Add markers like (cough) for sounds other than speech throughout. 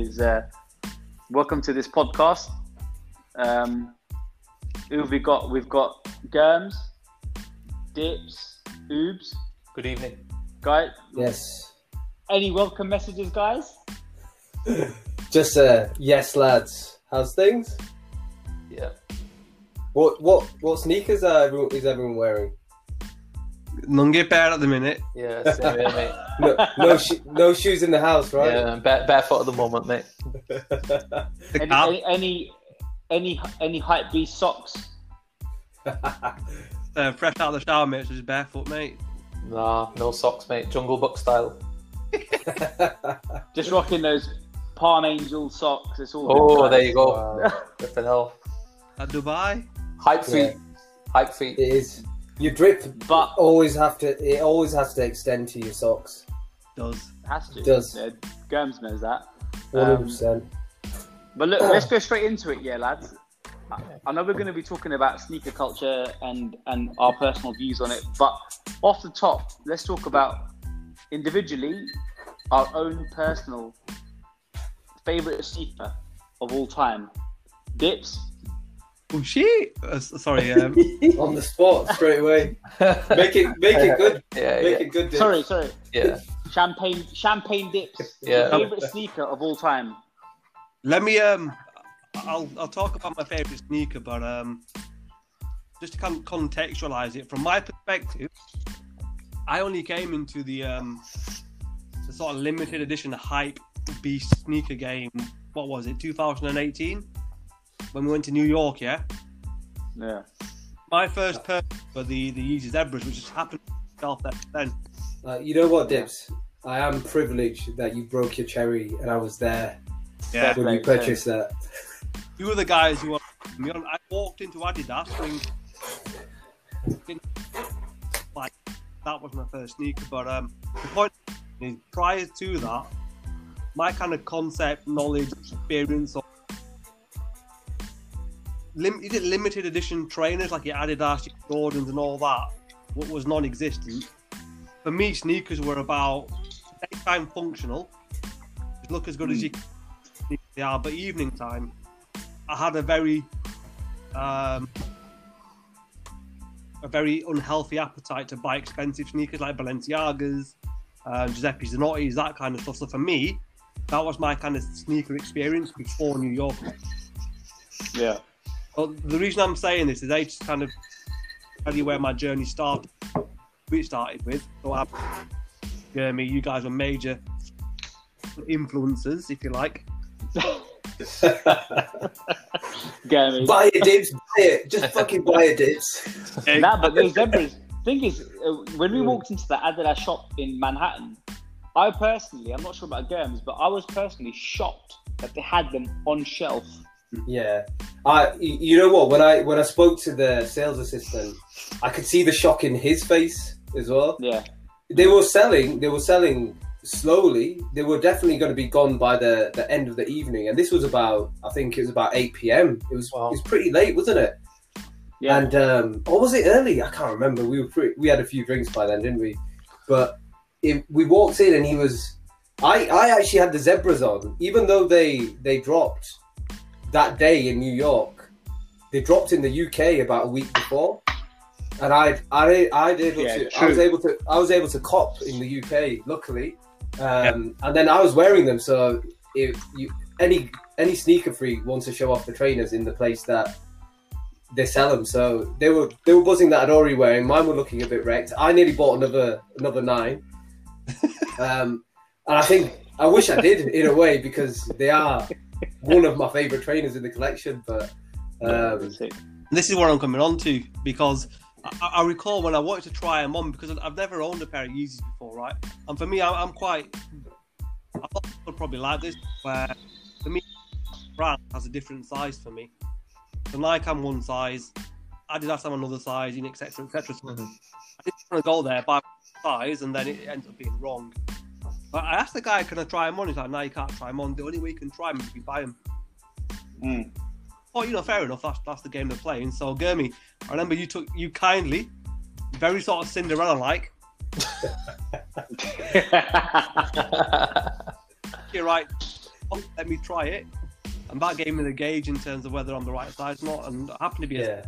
is uh, welcome to this podcast. Um, who have we got? We've got Gurms, Dips, Ubs. Good evening. Guys, Yes. any welcome messages, guys? (laughs) Just uh yes lads. How's things? Yeah. What what what sneakers are everyone, is everyone wearing? None get better at the minute. Yeah, same here, mate. (laughs) No no, sho- no shoes in the house, right? Yeah, I'm bare, barefoot at the moment, mate. (laughs) The Any, any, any, any, any hype beast socks? (laughs) uh, fresh out of the shower, mate. So just barefoot, mate. Nah, no socks, mate. Jungle Book style. Just rocking those Palm Angel socks. It's all. Oh, there you go. Wow. Flipping hell. At Dubai. Hype feet. Yeah. Hype feet. it is. Your drip But always have to it always has to extend to your socks. Does. has to. Does. Yeah, Gurms knows that. Um, hundred percent. But look, (clears throat) let's go straight into it, yeah, lads. I- I know we're going to be talking about sneaker culture and and our personal views on it, but off the top, let's talk about individually our own personal favorite sneaker of all time. Dips. Oh shit! Uh, sorry. Um, (laughs) On the spot straight away. Make it make it good. (laughs) Yeah, Make yeah, it good. Dip. Sorry, sorry. yeah. Champagne champagne dips. Yeah. Favorite sneaker of all time. let me. Um, I'll I'll talk about my favorite sneaker, but um, just to kind of contextualize it from my perspective, I only came into the um, the sort of limited edition hype beast sneaker game. What was it? 2018 when we went to New York. Yeah. Yeah. My first purchase were the the Yeezy Zebras, which just happened to myself then. Uh, you know what, Dips? I am privileged that you broke your cherry and I was there Yeah. when you Fair play, purchased that. You were the guys who were. I walked into Adidas and like that was my first sneaker. But um, the point is, prior to that, my kind of concept, knowledge, experience of lim- is it limited edition trainers like your Adidas, your Jordans, and all that, what was non-existent. For me, sneakers were about daytime functional, look as good as you can. They are, but evening time, I had a very, um, a very unhealthy appetite to buy expensive sneakers like Balenciagas, um, Giuseppe Zanotti's, that kind of stuff. So for me, that was my kind of sneaker experience before New York. Yeah. Well, the reason I'm saying this is they just kind of tell you where my journey started. We started with. So I, Jeremy, you guys were major influencers, if you like. (laughs) Gammy. buy it, Dips. Buy it. Just fucking buy it, Dips. Nah, but those zebras. Thing is, uh, when we walked into the Adidas shop in Manhattan, I personally, I'm not sure about Gurms, but I was personally shocked that they had them on shelf. Yeah, I. You know what? When I when I spoke to the sales assistant, I could see the shock in his face as well. Yeah, They were selling. They were selling slowly. They were definitely going to be gone by the the end of the evening. And this was about. I think it was about eight p.m. It was. Wow. It was pretty late, wasn't it? yeah. And um, or was it early? I can't remember. We were pretty, we had a few drinks by then, didn't we? But it, we walked in and he was. I I actually had the zebras on, even though they they dropped that day in New York. They dropped in the UK about a week before, and I I I able Yeah, to I was able to I was able to cop in the UK, luckily, um, and then I was wearing them. So if you any any sneaker freak wants to show off the trainers in the place that they sell them. So they were they were buzzing that I'd already wearing. Mine were looking a bit wrecked. I nearly bought another another nine, (laughs) um, and I think I wish I did in a way because they are (laughs) one of my favorite trainers in the collection. But um, this is what I'm coming on to because I, I recall when I wanted to try them on because I've never owned a pair of Yeezys before, right? And for me, I'm, I'm quite. I thought people would probably like this, where for me, brand has a different size for me. So Nike, I'm one size. Adidas, I'm another size, and etc. etc. So Mhm. I didn't want to go there by size, and then it ends up being wrong. I asked the guy, "Can I try them on?" He's like, "No, you can't try them on. The only way you can try them is if you buy them." Mm. Oh, you know, fair enough. That's that's the game they're playing. So, Gurmy, I remember you took you kindly, very sort of Cinderella like. (laughs) You're right. let me try it, and that gave me the gauge in terms of whether I'm the right size or not. And I happen to be. A, Yeah.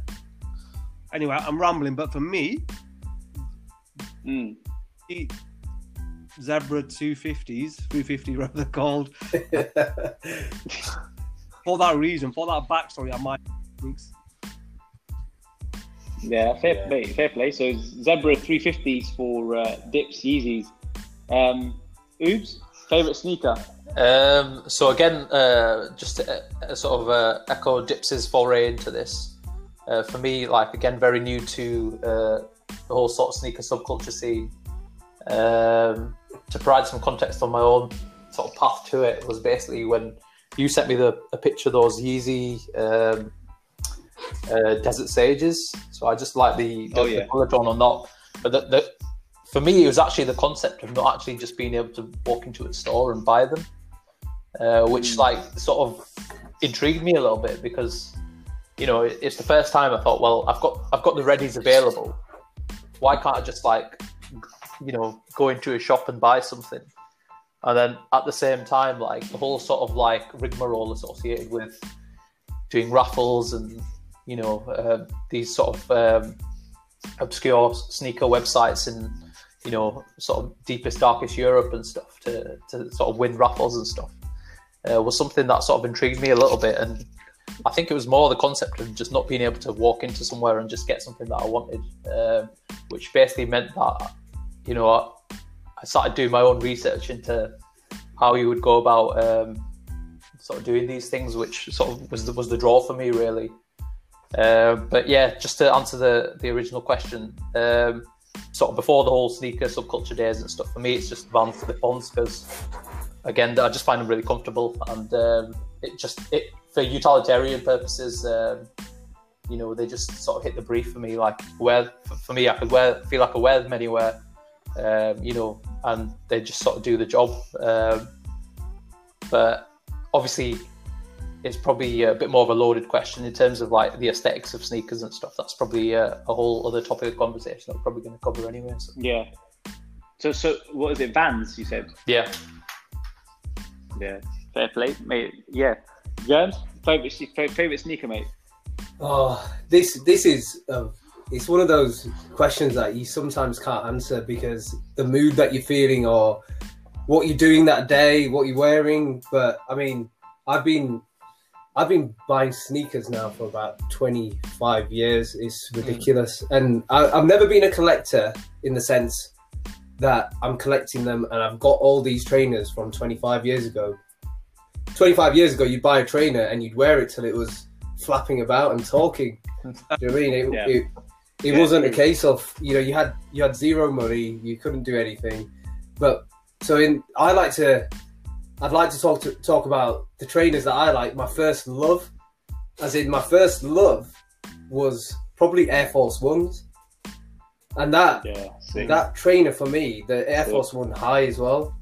anyway, I'm rambling, but for me, Mm. Zebra 250s, 350 whatever they're called, for that reason, for that backstory, I might. Yeah, fair Yeah. play, fair play. So Zebra 350s for uh, Dips Yeezys. Um, Ubs, favorite sneaker? Um, so again, uh, just to uh, sort of uh, echo Dips's foray into this. Uh, for me, like again, very new to uh, the whole sort of sneaker subculture scene. Um, to provide some context on my own sort of path to it was basically when you sent me the a picture of those Yeezy um, uh, Desert Sages. So I just like the, the, Oh, yeah. the colour tone on that. But the, the, for me, it was actually the concept of not actually just being able to walk into a store and buy them, uh, which Mm. like sort of intrigued me a little bit because you know it's the first time I thought, well, I've got I've got the readies available. Why can't I just like you know go into a shop and buy something? And then at the same time, like the whole sort of like rigmarole associated with doing raffles and you know uh, these sort of um, obscure sneaker websites in you know sort of deepest darkest Europe and stuff to to sort of win raffles and stuff uh, was something that sort of intrigued me a little bit and. I think it was more the concept of just not being able to walk into somewhere and just get something that I wanted, um, which basically meant that, you know, I, I started doing my own research into how you would go about um, sort of doing these things, which sort of was the, was the draw for me really. Uh, but yeah, just to answer the the original question, um, sort of before the whole sneaker subculture days and stuff, for me it's just Vans the ons because again I just find them really comfortable and um, it just it for utilitarian purposes. Um, you know, they just sort of hit the brief for me. Like wear for me, I could wear feel like I wear them anywhere. Um, you know, and they just sort of do the job. Um, but obviously, it's probably a bit more of a loaded question in terms of like the aesthetics of sneakers and stuff. That's probably a, a whole other topic of conversation that we're probably going to cover anyway. So. Yeah. So, so what is it? Vans, you said? Yeah, Yeah. Fair play, mate. Yeah. Gurms, favorite, favorite sneaker, mate. Oh, this this is uh, it's one of those questions that you sometimes can't answer because the mood that you're feeling or what you're doing that day, what you're wearing. But I mean, I've been I've been buying sneakers now for about 25 years. It's hmm. ridiculous, and I, I've never been a collector in the sense that I'm collecting them and I've got all these trainers from 25 years ago. 25 years ago, you'd buy a trainer and you'd wear it till it was flapping about and talking. (laughs) Do you know what I mean? It, Yeah. it, it Yeah, wasn't a case of you know you had you had zero money, you couldn't do anything. But so in I like to I'd like to talk to talk about the trainers that I like. My first love, as in my first love, was probably Air Force Ones, and that Yeah. That trainer for me, the Air. Force One High as well.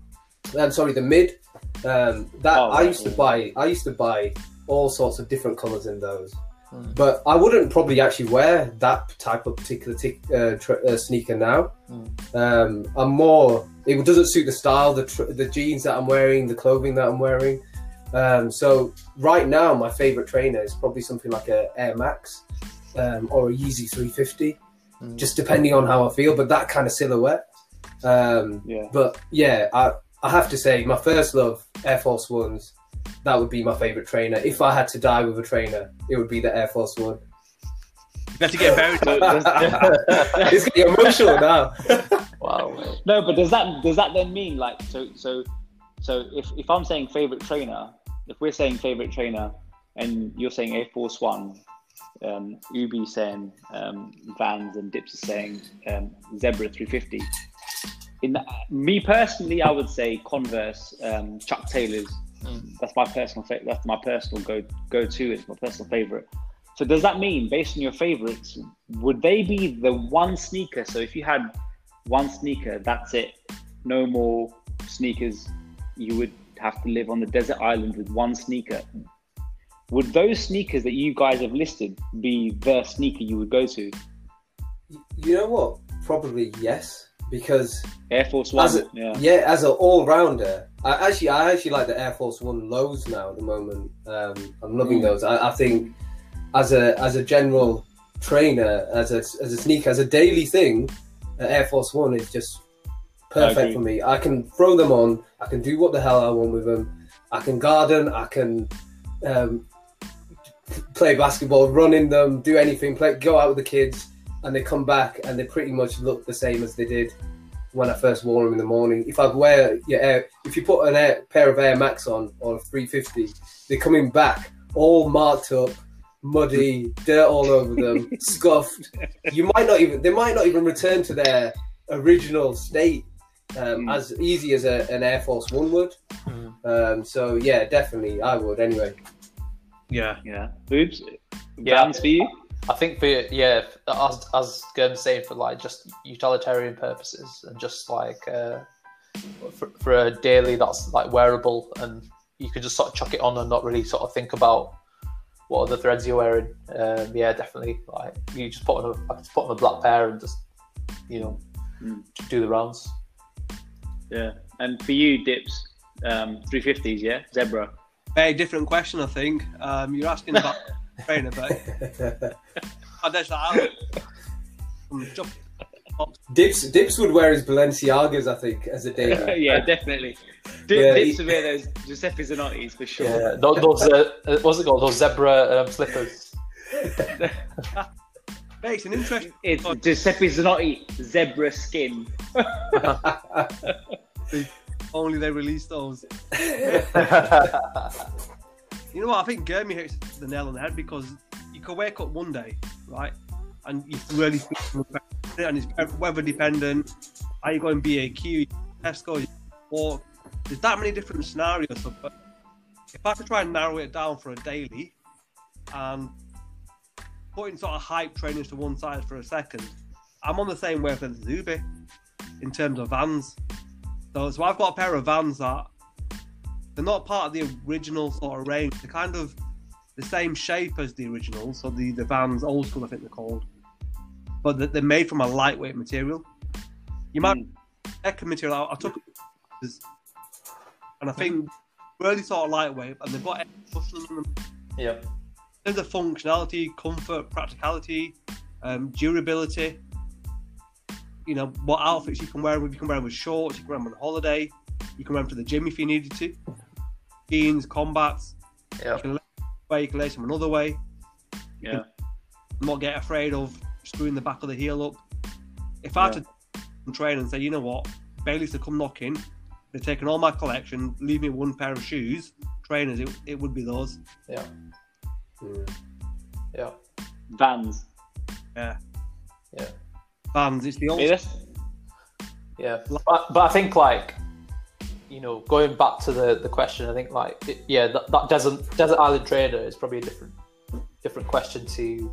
I'm sorry, the mid. Um, that Oh, I used to buy. I used to buy all sorts of different colors in those, Mm. but I wouldn't probably actually wear that type of particular tic uh, tr- uh, sneaker now. Mm. Um, I'm more. It doesn't suit the style, the tr- the jeans that I'm wearing, the clothing that I'm wearing. Um, so right now, my favorite trainer is probably something like a Air Max um, or a Yeezy 350 Mm. just depending on how I feel, but that kind of silhouette. Um, Yeah. but yeah, I, I have to say, my first love, Air Force Ones, that would be my favorite trainer. If I had to die with a trainer, it would be the Air Force One. You have to get buried. So (laughs) it's getting emotional now. wow. mate. no, but does that does that then mean like so so so if if I'm saying favorite trainer, if we're saying favorite trainer, and you're saying Air Force One, um, Ubi saying um, Vans, and Dips is saying um, Zebra 350. In the, me personally, I would say Converse, um, Chuck Taylors. Mm. That's my personal. Fa- that's my personal go go to. It's my personal favorite. So does that mean, based on your favorites, would they be the one sneaker? So if you had one sneaker, that's it. No more sneakers. You would have to live on the desert island with one sneaker. Would those sneakers that you guys have listed be the sneaker you would go to? you know what? Probably yes. Because Air Force One. As a- yeah. yeah, as an all rounder, I actually I actually like the Air Force One lows now at the moment. Um, I'm loving Mm. those. I, I think as a as a general trainer, as a as a sneaker, as a daily thing, Air Force One is just perfect for me. I can throw them on. I can do what the hell I want with them. I can garden. I can um, play basketball, run in them, do anything. Play, go out with the kids, and they come back and they pretty much look the same as they did when I first wore them in the morning. If I wear your Air, if you put an air, pair of Air Max on or a 350, they're coming back all marked up, muddy, dirt all over them, (laughs) scuffed. You might not even they might not even return to their original state um, Mm. as easy as a, an Air Force One would. Mm. Um, so yeah, definitely I would anyway. Yeah. Yeah. Oops. Yeah. Vans for you? I think for yeah, as as Gurn's saying, for like just utilitarian purposes and just like uh, for, for a daily that's like wearable and you can just sort of chuck it on and not really sort of think about what other threads you're wearing. Um, yeah, definitely. Like you just put on a I just put on a black pair and just you know Mm. do the rounds. Yeah. And for you, Dips, um, 350s, yeah? Zebra. Very different question, I think. Um, you're asking about (laughs) trainer, but (laughs) I guess I from jump- Dips Dips would wear his Balenciagas, I think, as a day. (laughs) yeah, definitely. Dip, Yeah, Dips he- would wear those Giuseppe Zanottis for sure. Yeah, those, those uh, uh, what's it called? Those zebra um, slippers. (laughs) Hey, it's an interesting. It's Giuseppe Zanotti, zebra skin. Only they released those. You know what? I think Gurmy hits the nail on the head because you can wake up one day, right, and you really and it's weather dependent. Are you going B&Q, Tesco, or there's that many different scenarios. But if I could try and narrow it down for a daily, and putting sort of hype trainers to one side for a second, I'm on the same wavelength as Ubi in terms of vans. So, so I've got a pair of vans that they're not part of the original sort of range. They're kind of the same shape as the original, so the, the Vans old school, I think they're called. But they're- made from a lightweight material. You might Mm. material out. I took and I think really sort of lightweight, and they've got in them. terms of functionality, comfort, practicality, um, durability. You know what outfits you can wear them with. You can wear them with shorts. You can wear them on holiday. You can wear them to the gym if you needed to. Jeans, combats. Yeah. You can lace them way, you can lace them another way. Yeah. Not get afraid of screwing the back of the heel up. If I had to train and say, you know what, Bailey's to come knocking, they're taking all my collection, leave me one pair of shoes, trainers, it, it would be those. Yeah. Mm. Yeah. Vans. Yeah. Yeah. Vans, it's the old Yeah, that's, Yeah, but, but I think like you know going back to the, the question, I think like it, yeah that, that desert desert island trader is probably a different different question to you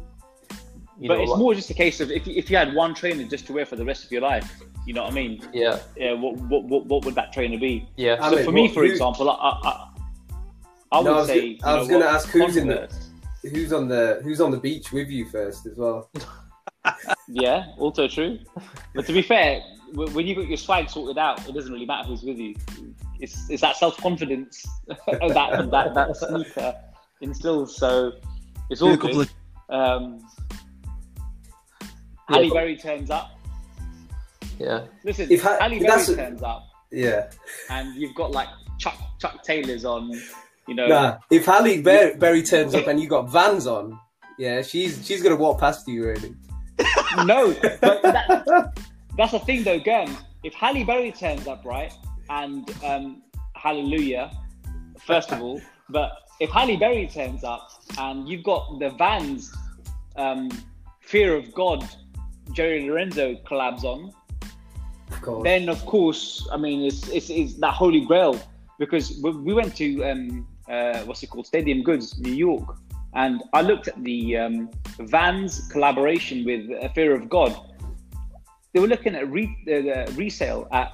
but know it's like- more just a case of if, you- if you had one trainer just to wear for the rest of your life, you know what I mean? yeah Yeah, what, what, what, what would that trainer be? yeah I so mean, for me, for who- example, I, I, I, I would No, I was say. go- I you was gonna ask who's in the- Who's on the Who's on the beach with you first as well? (laughs) Yeah, also true. But to be fair, w- when you've got your swag sorted out, it doesn't really matter who's with you. It's it's that self confidence (laughs) that that that sneaker instills. So it's all a couple good. of Um, Yeah, Halle but- Berry turns up. yeah Listen, If Ha- Halle that's Berry a- turns up, Yeah. and you've got like Chuck Chuck Taylors on. You know, Nah. If Halle Ber- Berry turns up and you got Vans on, yeah, she's she's gonna walk past you really. no, but that, that's the thing though, Gurn. If Halle Berry turns up, right, and um, hallelujah, first of all, but if Halle Berry turns up and you've got the Vans um, Fear of God, Jerry Lorenzo collabs on, Of then of course, I mean, it's it's, it's that holy grail because we, we went to um, uh, what's it called, Stadium Goods, New York, and I looked at the um, Vans collaboration with uh, Fear of God. They were looking at re- uh, the resale at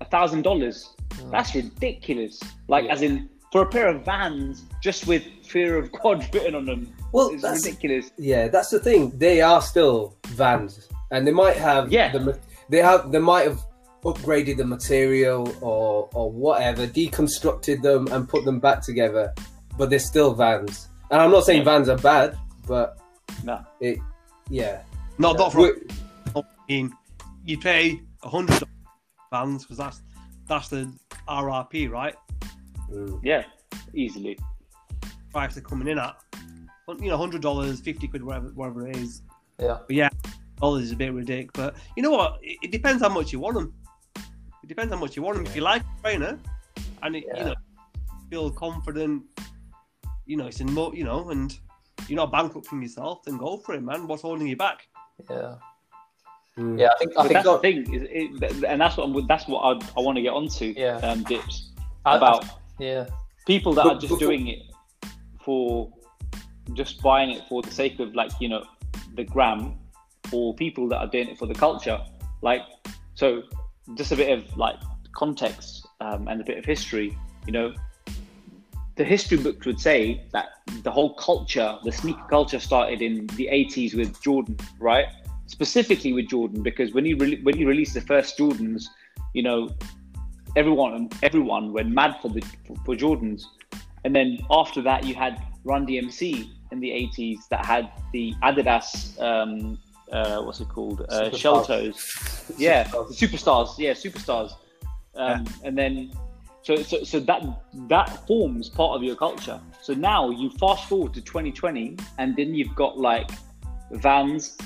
a thousand dollars. That's ridiculous. Like, Yeah. as in for a pair of Vans just with Fear of God (laughs) written on them. Well, it's that's- ridiculous. Yeah, that's the thing. They are still Vans, and they might have Yeah. the they have they might have upgraded the material or or whatever, deconstructed them and put them back together, but they're still vans. And I'm not saying vans are bad, but No. it yeah. Not not for We- I mean, you pay a hundred fans because that's that's the RRP, right? Mm. Yeah, easily. Price they're coming in at. But, You know, hundred dollars, fifty quid, whatever, whatever it is. Yeah. Yeah, dollars is a bit ridiculous, but you know what? It, it depends how much you want them. It depends how much you want them. If you like a trainer, and it, Yeah. you know, feel confident, you know, it's in mo, you know, and you're not bankrupting yourself, then go for it, man. What's holding you back? Yeah, Mm. yeah. I think I But think that's the thing, is it, and that's what I'm, that's what I, I want to get onto. Yeah. Um, dips I- about yeah, people that But are just before- doing it for just buying it for the sake of like you know the gram, or people that are doing it for the culture. Like, so just a bit of like context um, and a bit of history. You know, the history books would say that the whole culture, the sneaker culture, started in the 80s with Jordan, right? Specifically with Jordan, because when you re- when you released the first Jordans, you know, everyone everyone went mad for the for, for Jordans, and then after that you had Run DMC in the 80s that had the Adidas, um, uh, what's it called, uh, Superstars. shell toes, yeah, the superstars, yeah, superstars, um, and then so, so so that that forms part of your culture. So now you fast forward to 2020, and then you've got like Vans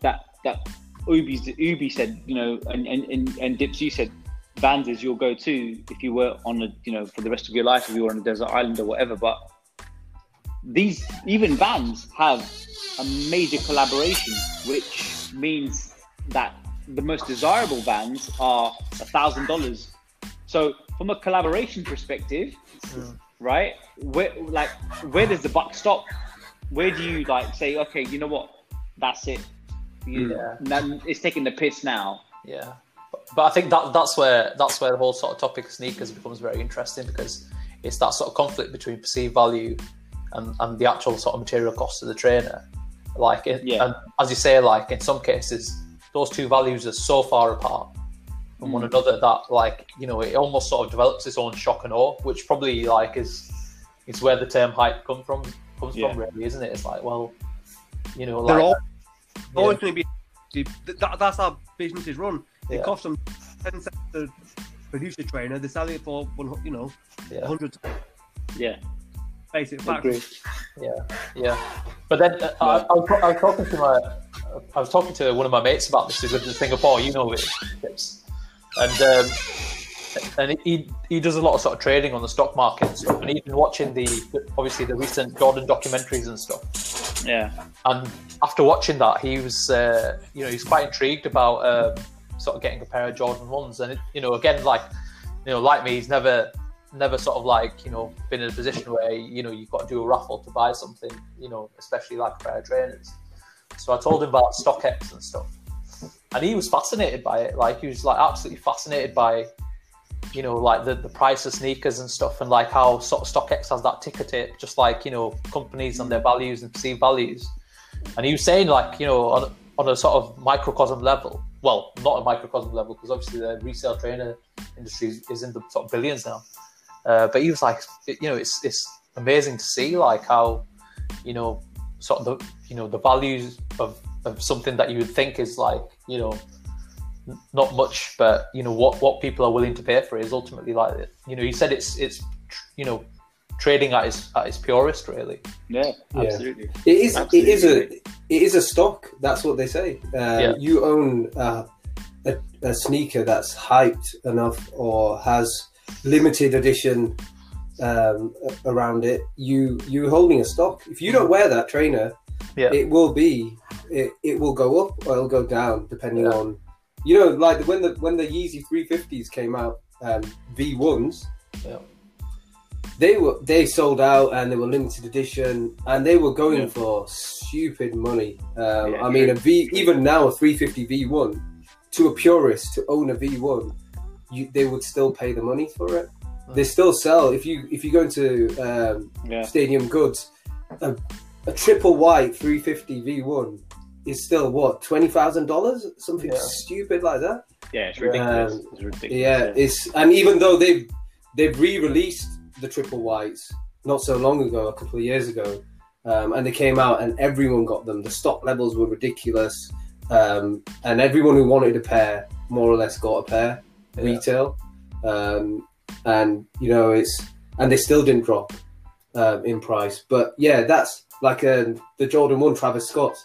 that that Ubi's Ubi said, you know, and and and, and Dips, you said Vans is your go-to if you were on a you know for the rest of your life if you were on a desert island or whatever. But these even Vans have a major collaboration, which means that the most desirable Vans are a thousand dollars. So from a collaboration perspective, right? Where like where does the buck stop? Where do you like say, okay, you know what, that's it. You, Yeah. Mm. now- it's taking the piss now. yeah. But, but I think that that's where that's where the whole sort of topic of sneakers becomes very interesting because it's that sort of conflict between perceived value and, and the actual sort of material cost of the trainer. Like, it, Yeah. and as you say, like in some cases, those two values are so far apart from one mm. another that, like, you know, it almost sort of develops its own shock and awe, which probably like is is where the term hype come from comes Yeah. from, really, isn't it? It's like, well, you know, like, all yeah, always going to be. That, that's how businesses run. It Yeah. costs them ten cents to produce a trainer. They sell it for one, you know, yeah. hundred Yeah, basic I facts. Yeah, yeah. But then uh, I, I, was, I was talking to my, I was talking to one of my mates about this. Who lives in Singapore. You know it, and um, and he he does a lot of sort of trading on the stock market and stuff. And he's been watching the obviously the recent Jordan documentaries and stuff. Yeah, And after watching that, he was uh, you know he's quite intrigued about um, sort of getting a pair of Jordan ones. And it, you know again like you know like me, he's never never sort of like you know been in a position where you know you've got to do a raffle to buy something you know especially like a pair of trainers. So i told him about stockx and stuff. And he was fascinated by it. Like he was like absolutely fascinated by you know like the, the price of sneakers and stuff and like how sort of stockx has that ticker tape just like you know companies and their values and perceived values. And he was saying like you know on, on a sort of microcosm level well not a microcosm level because obviously the resale trainer industry is- is in the sort of billions now. Uh, but he was like, you know, it's it's amazing to see like how, you know, sort of the you know the values of, of something that you would think is like you know not much, but you know what what people are willing to pay for is ultimately like you know he said it's it's you know trading at its at its purest really. yeah, Yeah. absolutely. It is. It is a. It is a stock. That's what they say. Uh, Yeah. You own uh, a, a sneaker that's hyped enough or has limited edition um, around it. You you holding a stock. If you don't wear that trainer, Yeah. it will be. It, it will go up or it'll go down depending Yeah. on. You know, like when the when the Yeezy 350s came out, um, V1s. Yeah. They were they sold out and they were limited edition and they were going Yeah. for stupid money. Um, Yeah, I mean, a V even now a 350 V1 to a purist to own a V1, you, they would still pay the money for it. They still sell if you if you go into um, Stadium Goods, a, a triple white 350 V1 is still what twenty thousand dollars, something Yeah. stupid like that. Yeah, it's ridiculous. Um, it's ridiculous. Yeah, it's and even though they've they've re-released the triple whites not so long ago, a couple of years ago, um, and they came out and everyone got them. The stock levels were ridiculous, um, and everyone who wanted a pair more or less got a pair Yeah. retail, um, and you know it's and they still didn't drop um, in price. But yeah, that's like um, the Jordan One Travis Scott.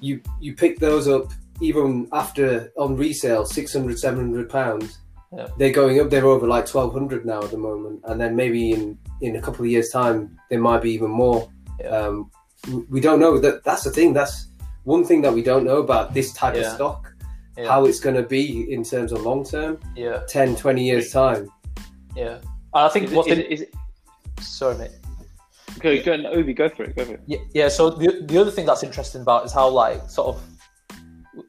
You you pick those up even after on resale 600 700 pounds. Yeah. they're going up they're over like 1200 now at the moment. And then maybe in in a couple of years time they might be even more. Yeah. um we- we don't know. That that's the thing. That's one thing that we don't know about this type of stock. Yeah. how it's going to be in terms of long term. Yeah, 10 20 years time. Yeah. I think Is it, what's is, it, is it, sorry, mate. Go, go, Obi, go for it. Go for it. Yeah, yeah. So the the other thing that's interesting about is how like sort of.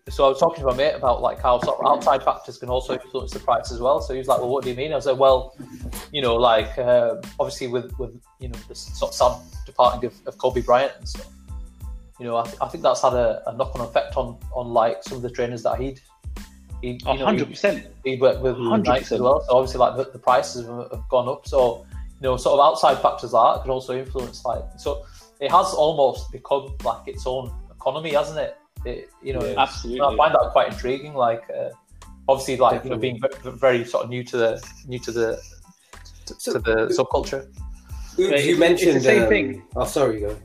So I was talking to my mate about like how sort of outside factors can also influence the price as well. So he was like, "Well, what do you mean?" I was like, "Well, you know, like uh, obviously with with you know the sort of sad departing of, of Kobe Bryant and stuff. You know, I, th- I think that's had a, a knock on effect on on like some of the trainers that he'd he'd, A you know, 100%. he'd worked with 100%. Nike as well. So obviously, like the, the prices have, have gone up. So you know, sort of outside factors like that can also influence like so. It has almost become like its own economy, hasn't it? it you know, Yeah. Absolutely. I find that quite intriguing. Like, uh, obviously, like you know, being ve- very sort of new to the new to the to, So- to the subculture. Oops, you it's- it's mentioned the same um, thing. oh sorry go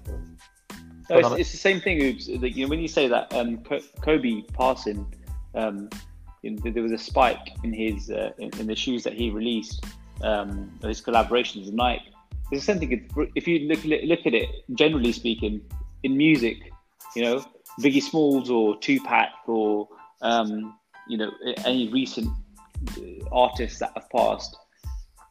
No, it's, it's the same thing. Oops. That, you know, when you say that um, Kobe passing, um, you know, there was a spike in his uh, in, in the shoes that he released, um, his collaborations with Nike. There's the same thing. If you look look at it, generally speaking, in music, you know, Biggie Smalls or Tupac or um, you know any recent uh, artists that have passed,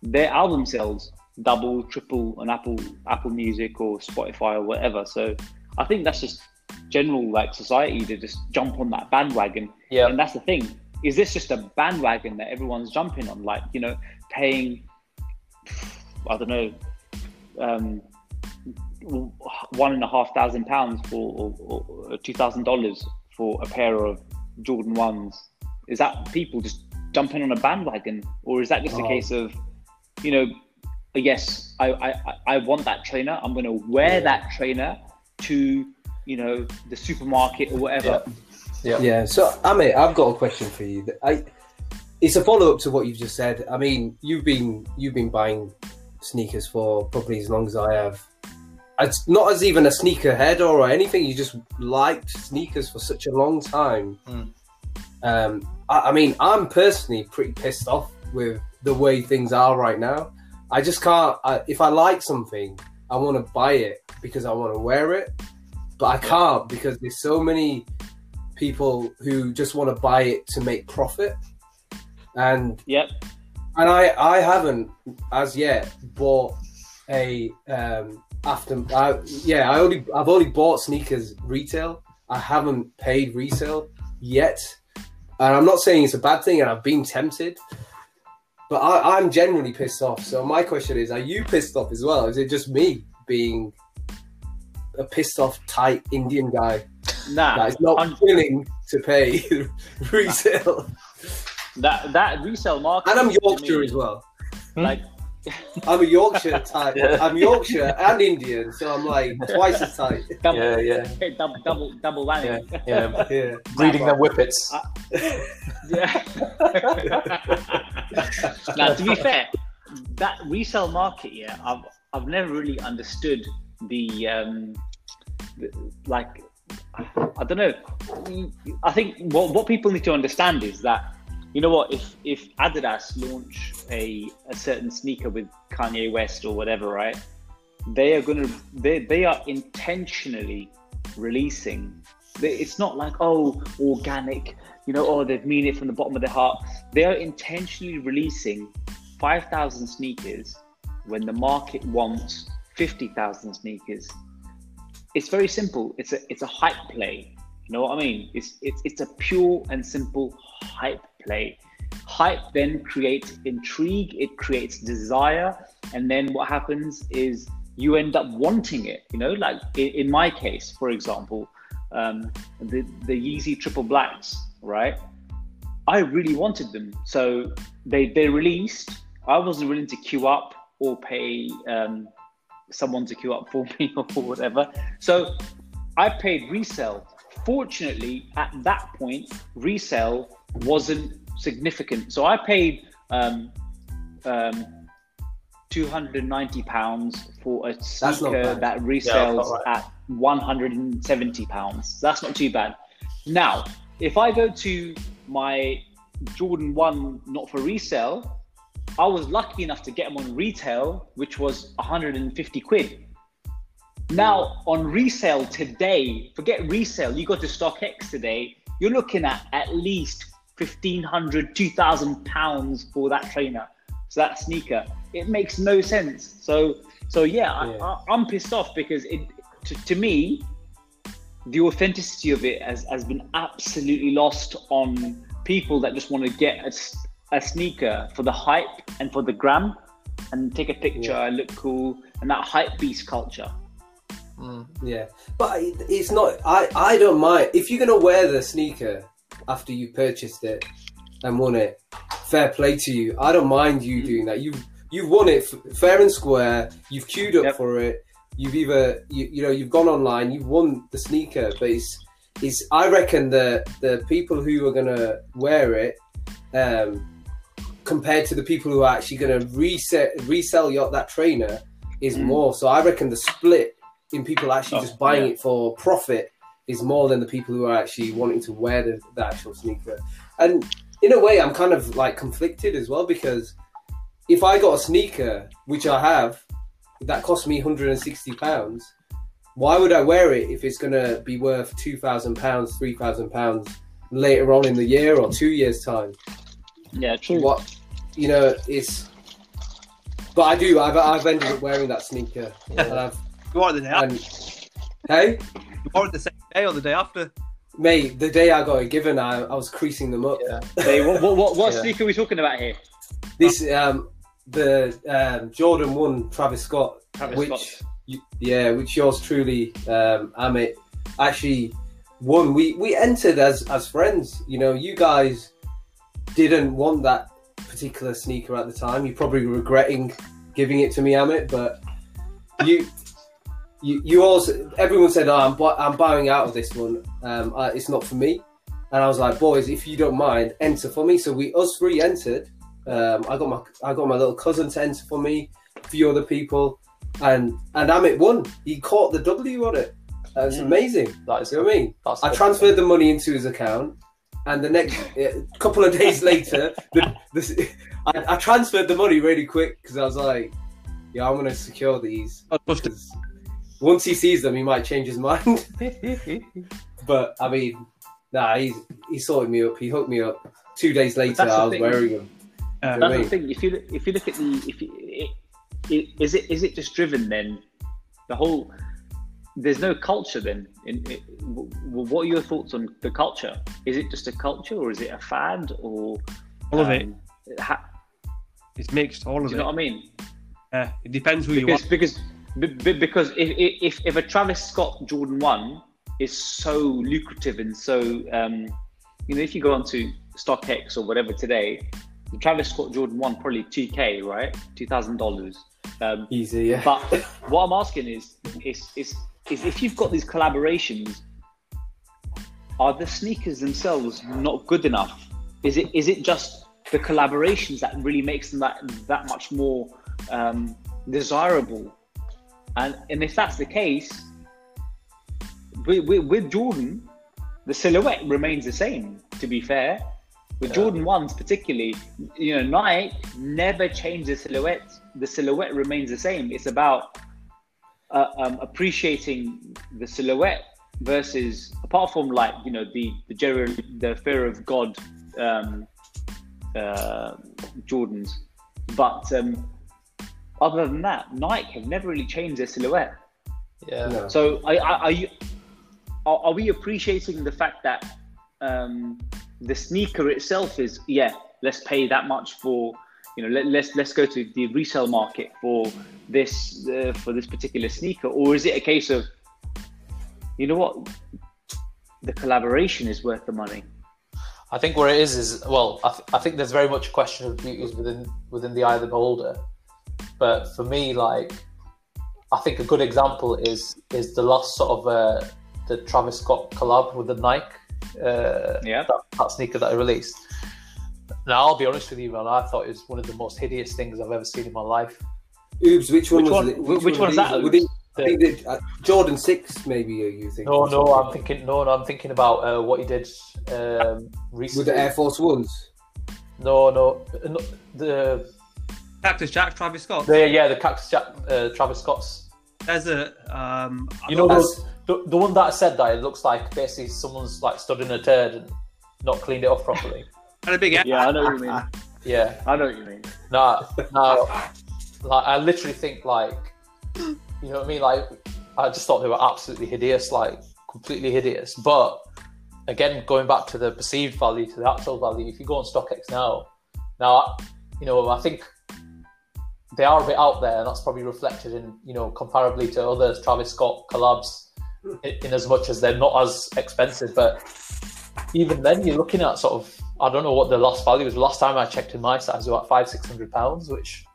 their album sales double, triple on Apple Apple Music or Spotify or whatever. So I think that's just general like society to just jump on that bandwagon. Yeah, And that's the thing. Is this just a bandwagon that everyone's jumping on? Like, you know, paying I don't know, um one and a half thousand pounds for or, or two thousand dollars for a pair of Jordan ones. Is that people just jumping on a bandwagon? Or is that just a Oh. case of, you know, yes, I, I, I- I want that trainer. I'm going to wear Yeah. that trainer to, you know, the supermarket or whatever. yeah, Yeah, so Amit, I've got a question for you. I, it's a follow up to what you've just said. I mean, you've been you've been buying sneakers for probably as long as I have. It's not as even a sneaker head or anything. You just liked sneakers for such a long time. Mm. Um, I, I mean, I'm personally pretty pissed off with the way things are right now. I just can't. I, if I like something, I want to buy it because I want to wear it, but I can't because there's so many people who just want to buy it to make profit and Yep. and i i haven't as yet bought a um after I, yeah i only i've only bought sneakers retail. I haven't paid resale yet. And i'm not saying it's a bad thing and i've been tempted but I, i'm genuinely pissed off. So my question is are you pissed off as well? Is it just me being a pissed off tight indian guy? Nah, that is not I'm- willing to pay (laughs) resale. That that resale market. And I'm Yorkshire as well. Like, (laughs) I'm a Yorkshire type. Yeah. I'm Yorkshire and Indian, so I'm like twice as tight. (laughs) double, yeah, yeah, double, double, double whammy. yeah. (laughs) Yeah. Breeding them whippets. Yeah. now, to be fair, that resale market, yeah, I've I've never really understood the um, the, like I don't know. I think what what people need to understand is that you know what if if Adidas launch a a certain sneaker with Kanye West or whatever, right? They are gonna they they are intentionally releasing. It's not like oh organic, you know, oh they've mean it from the bottom of their heart. They are intentionally releasing five thousand sneakers when the market wants fifty thousand sneakers. It's very simple. It's a it's a hype play. You know what I mean? It's it's it's a pure and simple hype play. Hype then creates intrigue, it creates desire, and then what happens is you end up wanting it. You know, like in, in my case, for example, um, the the Yeezy Triple Blacks, right? I really wanted them, so they they released. I wasn't willing to queue up or pay um, someone to queue up for (laughs) me or whatever. So I paid resale. Fortunately, at that point, resale wasn't significant. So I paid um, um, 290 pounds for a sneaker that resells yeah, right. at 170 pounds. That's not too bad. Now, if I go to my Jordan 1 not for resale, I was lucky enough to get them on retail, which was 150 quid. Now, on resale today, forget resale, you go to StockX today, you're looking at at least 1500 2000 pounds for that trainer. So that sneaker it makes no sense. So so yeah, yeah. I, am pissed off because it to, to, me the authenticity of it has, has been absolutely lost on people that just want to get a, a sneaker for the hype and for the gram and take a picture yeah. look cool and that hype beast culture. Mm, yeah. But it's not i i don't mind. If you're gonna wear the sneaker after you purchased it and won it. Fair play to you. I don't mind you mm. doing that. You you've won it fair and square. You've queued up yep. for it. You've either you, you know you've gone online. You've won the sneaker, but it's it's. I reckon the the people who are gonna wear it. Um, compared to the people who are actually going to resell resell your, that trainer is mm. more. So I reckon the split in people actually oh, just buying yeah. it for profit is more than the people who are actually wanting to wear the, the actual sneaker. And in a way, I'm kind of like conflicted as well because if I got a sneaker, which I have, that cost me 160 pounds, why would I wear it if it's going to be worth 2,000 pounds, 3,000 pounds later on in the year or two years' time? Yeah, true. What you know is, but I do. I've I've ended up wearing that sneaker. and I've, you are the day. Hey, you wore it the same day or the day after? Mate, the day I got it given, I, I was creasing them up. Yeah. (laughs) hey, what what, what, what yeah. sneaker are we talking about here? This um the um, Jordan One Travis Scott, Travis which Scott. You, yeah, which yours truly, um, Amit, actually won. We we entered as as friends. You know, you guys didn't want that particular sneaker at the time. You're probably regretting giving it to me, Amit, but you you, you also everyone said, "Oh, I'm, bu- I'm bowing out of this one. Um, uh, it's not for me." And I was like, "Boys, if you don't mind, enter for me." So we us three entered. Um, I got my I got my little cousin to enter for me, a few other people, and and Amit won. He caught the W on it. That's mm. amazing. That is you know what I mean. That's I transferred the money into his account, and the next uh, (laughs) couple of days later, the, the, (laughs) I, I, transferred the money really quick because I was like, "Yeah, I'm gonna secure these." Once he sees them, he might change his mind. (laughs) but I mean, nah, he's he sorted me up. He hooked me up. Two days later, I was thing. wearing them. Uh, that's the thing. If you if you look at the if you, it, it, is it is it just driven then the whole there's no culture then in, it, what are your thoughts on the culture is it just a culture or is it a fad or all of um, it ha- it's mixed all of it you know what i mean uh, it depends who because, you are because because if, if if a Travis Scott Jordan One is so lucrative and so um, you know if you go onto StockX or whatever today, the Travis Scott Jordan One probably two k right, two thousand dollars. Um, Easy, yeah. But what I'm asking is is is is if you've got these collaborations, are the sneakers themselves not good enough? Is it is it just the collaborations that really makes them that that much more um, desirable and, and if that's the case, with, with, with Jordan, the silhouette remains the same, to be fair. With yeah. Jordan 1s, particularly, you know, Nike never changed the silhouette. The silhouette remains the same. It's about uh, um, appreciating the silhouette versus, apart from like, you know, the, the general, the fear of God um, uh, Jordans. But um, other than that, Nike have never really changed their silhouette. Yeah. So are, are you are, are, we appreciating the fact that um, the sneaker itself is yeah, let's pay that much for you know let, let's let's go to the resale market for this uh, for this particular sneaker, or is it a case of you know what the collaboration is worth the money. I think where it is is well, I, th- I think there's very much a question of beauty within within the eye of the beholder. But for me, like, I think a good example is is the last sort of uh, the Travis Scott collab with the Nike. Uh, Yeah. that, that sneaker that I released. Now I'll be honest with you, man. I thought it was one of the most hideous things I've ever seen in my life. Ubs, which one Which was one- it? which was one's it? that, Would it- I think that, uh, Jordan Six, maybe uh, you think? No, no. I'm thinking. No, no, I'm thinking about uh, what he did um, recently. with the Air Force Ones. No, no, no, the Cactus Jack, Travis Scott. the yeah, the Cactus Jack, uh, Travis Scott's. There's a um. You know those, the, the one that I said that it looks like basically someone's like stood in a turd and not cleaned it off properly. (laughs) and a big Yeah, I know what you mean. (laughs) Yeah, I know what you mean. no, no, like I literally think like, you know what I mean? Like, I just thought they were absolutely hideous, like completely hideous. But again, going back to the perceived value to the actual value, if you go on StockX now, now you know I think they are a bit out there, and that's probably reflected in you know comparably to other Travis Scott collabs, in, in as much as they're not as expensive. But even then, you're looking at sort of I don't know what the last value was. Last time I checked in my size, it was about five six hundred pounds, which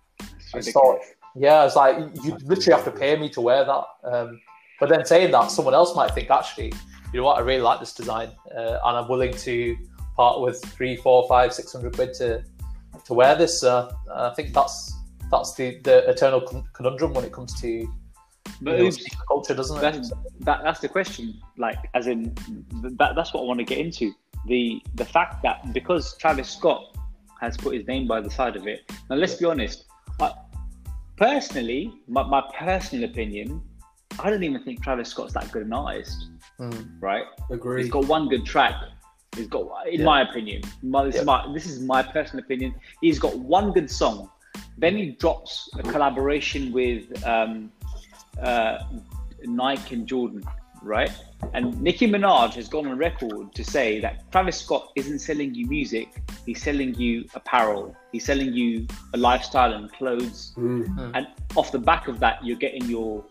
I thought, yeah, it's like you literally have to pay me to wear that. Um, but then saying that, someone else might think, actually, you know what, I really like this design, uh, and I'm willing to part with three, four, five, six hundred quid to to wear this. Uh, I think that's that's the, the eternal conundrum when it comes to you But know, culture, doesn't it? that's, that, that's the question. Like, as in, that, that's what I want to get into. The the fact that because Travis Scott has put his name by the side of it. Now, let's be honest. I, personally, my, my personal opinion, I don't even think Travis Scott's that good an artist. Mm. Right? Agree. He's got one good track. He's got, in Yeah. my opinion, my, this, Yeah. is my, this is my personal opinion. He's got one good song. Then he drops a collaboration with um, uh, Nike and Jordan, right? And Nicki Minaj has gone on record to say that Travis Scott isn't selling you music; he's selling you apparel. He's selling you a lifestyle and clothes Mm. and off the back of that, you're getting your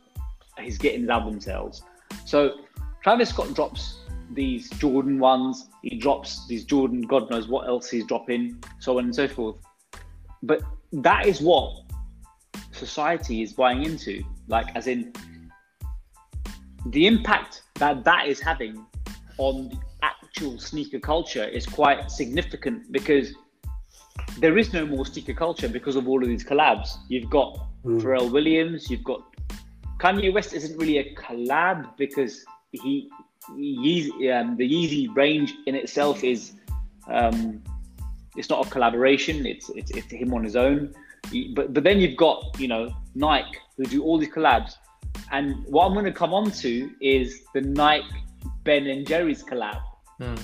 he's getting his album sales. So Travis Scott drops these Jordan ones, he drops these Jordan, God knows what else he's dropping, so on and so forth. But that is what society is buying into, like as in the impact that that is having on the actual sneaker culture is quite significant because there is no more sneaker culture because of all of these collabs. You've got Mm. Pharrell Williams, you've got Kanye West isn't really a collab because he Yeezy, um, the Yeezy range in itself is um, it's not a collaboration. It's, it's it's him on his own. But but then you've got you know Nike who do all these collabs, and what I'm going to come on to is the Nike Ben and Jerry's collab Mm.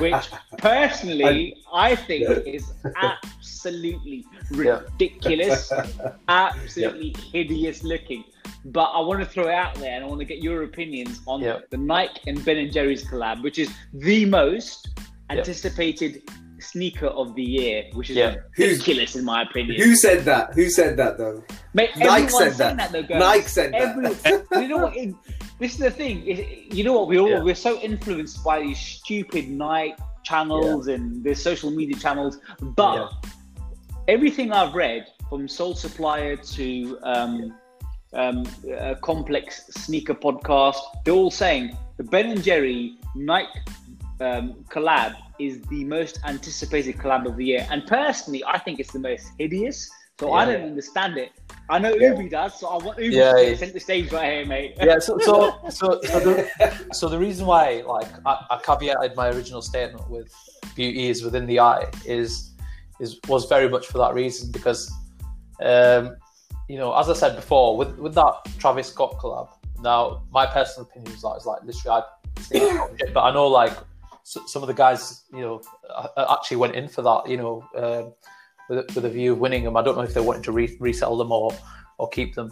which (laughs) personally I think Yeah. is (laughs) absolutely ridiculous, (laughs) absolutely hideous looking. But I want to throw it out there and I want to get your opinions on Yeah. the Nike and Ben and Jerry's collab, which is the most anticipated sneaker of the year, which is Yeah. Who's- ridiculous in my opinion. Who said that? Who said that though? Mate, Nike said saying that. though, guys. Nike said that. You know what? it- this is the thing. it- you know what? We all Yeah. we're so influenced by these stupid Nike channels and the social media channels, but Yeah. everything I've read from Sole Supplier to um, um, uh, Complex Sneaker Podcast, they're all saying the Ben and Jerry Nike um, collab is the most anticipated collab of the year. And personally, I think it's the most hideous. So I don't understand it. I know Yeah. Ubi does, so I want Ubi Yeah, to yeah. get center stage right here, mate. yeah so so (laughs) so, so, the, so the reason why like I, I caveated my original statement with beauty is within the eye is is was very much for that reason because um you know as i said before with with that travis scott collab now my personal opinion is that is like literally i it's but i know like some of the guys you know actually went in for that you know um with, a- with a view of winning them i don't know if they wanted to re- resell them or or keep them.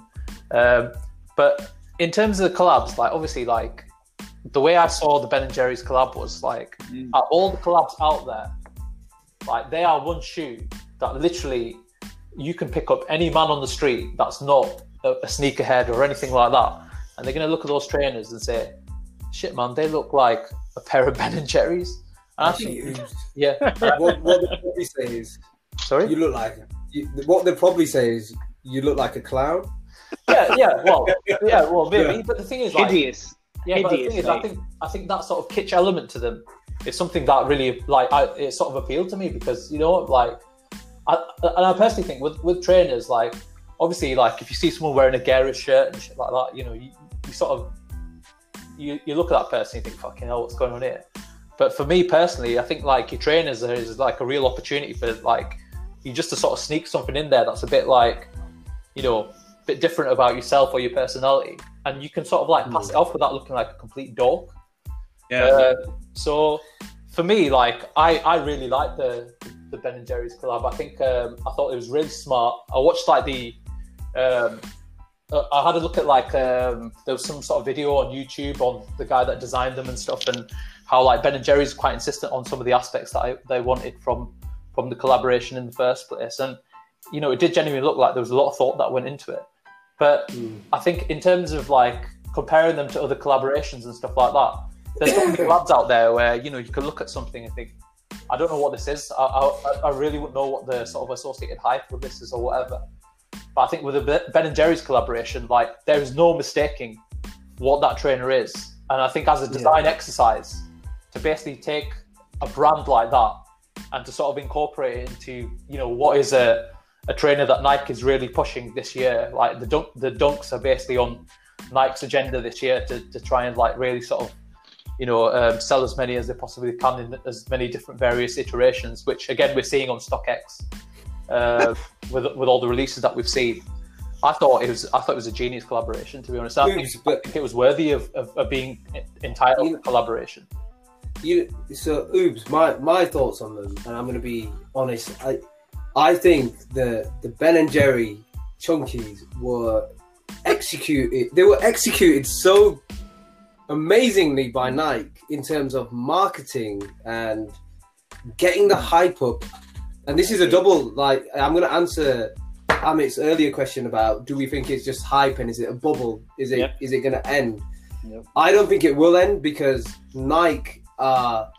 Um but in terms of the collabs, like obviously, like the way I saw the Ben and Jerry's collab was like Mm. all the collabs out there, like they are one shoe that literally you can pick up any man on the street that's not a, a sneakerhead or anything like that, and they're gonna look at those trainers and say, shit, man, they look like a pair of (laughs) Ben and Jerry's. And I think, (laughs) yeah. (laughs) what, what they probably say is Sorry. you look like. You, what they probably say is you look like a clown. yeah, yeah. Well, yeah, well, maybe. But the thing is, like, Hideous. Yeah, but the hideous, thing is, I think I think that sort of kitsch element to them is something that really like I, it sort of appealed to me because you know like I, and I personally think with with trainers like obviously like if you see someone wearing a garish shirt and shit like that, you know you, you sort of you, you look at that person you think fucking hell what's going on here. But for me personally, I think like your trainers is like a real opportunity for like you just to sort of sneak something in there that's a bit like you know a bit different about yourself or your personality, and you can sort of like pass it off without looking like a complete dork. Yeah. Uh, so for me, like I, I really like the the Ben and Jerry's collab. I think um, I thought it was really smart. I watched like the um, I had a look at like um, there was some sort of video on YouTube on the guy that designed them and stuff, and how like Ben and Jerry's quite insistent on some of the aspects that I, they wanted from from the collaboration in the first place. And you know, it did genuinely look like there was a lot of thought that went into it. But I think in terms of like comparing them to other collaborations and stuff like that, there's so many (laughs) labs out there where you know you can look at something and think, I don't know what this is. I, I, I really wouldn't know what the sort of associated hype with this is or whatever. But I think with the Ben and Jerry's collaboration, like there is no mistaking what that trainer is. And I think as a design exercise, to basically take a brand like that and to sort of incorporate it into, you know, what is a, a trainer that Nike is really pushing this year. Like the dunk, the dunks are basically on Nike's agenda this year to, to try and like really sort of, you know, um, sell as many as they possibly can in as many different various iterations, which again we're seeing on StockX uh, with with all the releases that we've seen. I thought it was I thought it was a genius collaboration. To be honest, I think, Oops, but- I think it was worthy of, of, of being entitled You- collaboration. You so oops. My my thoughts on them, and I'm going to be honest. I I think the the Ben and Jerry chunkies were executed. They were executed so amazingly by Nike in terms of marketing and getting the hype up. And this is a double. Like I'm going to answer Amit's earlier question about do we think it's just hype and is it a bubble? Is it is Yep. it going to end? Yep. I don't think it will end because Nike are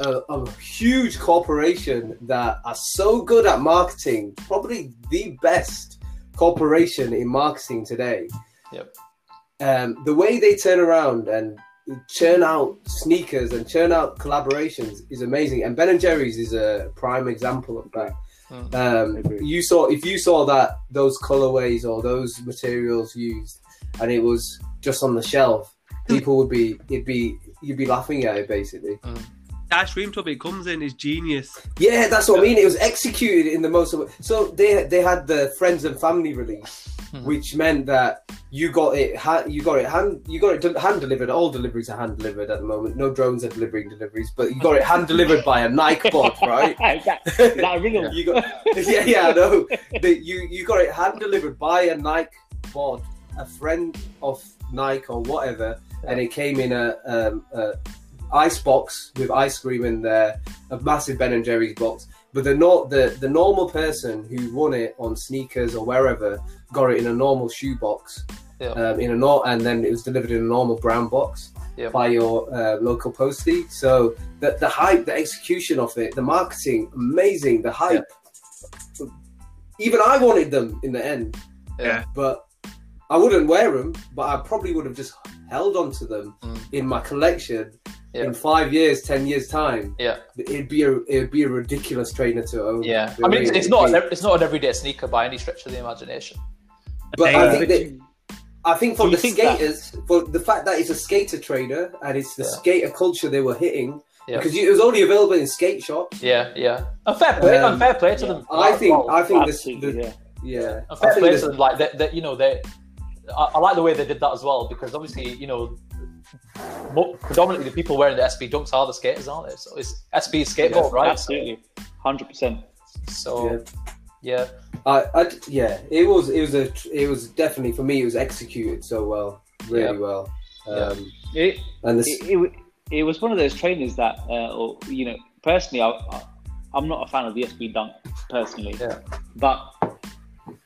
a, a huge corporation that are so good at marketing, probably the best corporation in marketing today. Yep. Um, the way they turn around and churn out sneakers and churn out collaborations is amazing. And Ben and Jerry's is a prime example of that. Mm. Um, you saw if you saw that those colorways or those materials used, and it was just on the shelf, (laughs) people would be it'd be you'd be laughing at it basically. That stream tub it comes in is genius. Yeah, that's what I mean. It was executed in the most. So they they had the friends and family release, Mhm. which meant that you got it. You got it hand. You got it hand delivered. All deliveries are hand delivered at the moment. No drones are delivering deliveries, but you got it hand delivered by a Nike bot, (laughs) right? is, that, is that a real? you got (laughs) yeah yeah I know. The, you you got it hand delivered by a Nike bod, a friend of Nike or whatever, and it came in a, um, a ice box with ice cream in there, a massive Ben and Jerry's box. But the not the the normal person who won it on sneakers or wherever got it in a normal shoe box, Yeah. um, in a not, and then it was delivered in a normal brown box Yeah. by your uh, local postie. So the the hype, the execution of it, the marketing, amazing. The hype. Even I wanted them in the end, Yeah. but I wouldn't wear them. But I probably would have just held on to them Mm. in my collection. Yeah. In five years, ten years time, Yeah. it'd be a it'd be a ridiculous trainer to own. Yeah, I mean, it's, it's not would an, it's not an everyday sneaker by any stretch of the imagination. But Uh, I think that I think for the think that- skaters, for the fact that it's a skater trainer and it's the Yeah. skater culture they were hitting, Yeah. because you, it was only available in skate shops. Yeah, yeah. And fair play, Um, and fair play to yeah. them. I think Well, I think this, Absolutely, the, yeah. yeah, and I fair think play this- to them. Like that, that you know, they. I, I like the way they did that as well because obviously, you know, mo- predominantly the people wearing the SB dunks are the skaters, aren't they? So it's SB skateboard, Yeah, right? Absolutely, hundred percent. So yeah. yeah, I, I, yeah, it was, it was a, it was definitely for me. It was executed so well, really Yeah. well. Yeah. Um, It, and this, it, it, it was one of those trainers that, uh, or you know, personally, I, I, I'm not a fan of the SB Dunk personally, Yeah. but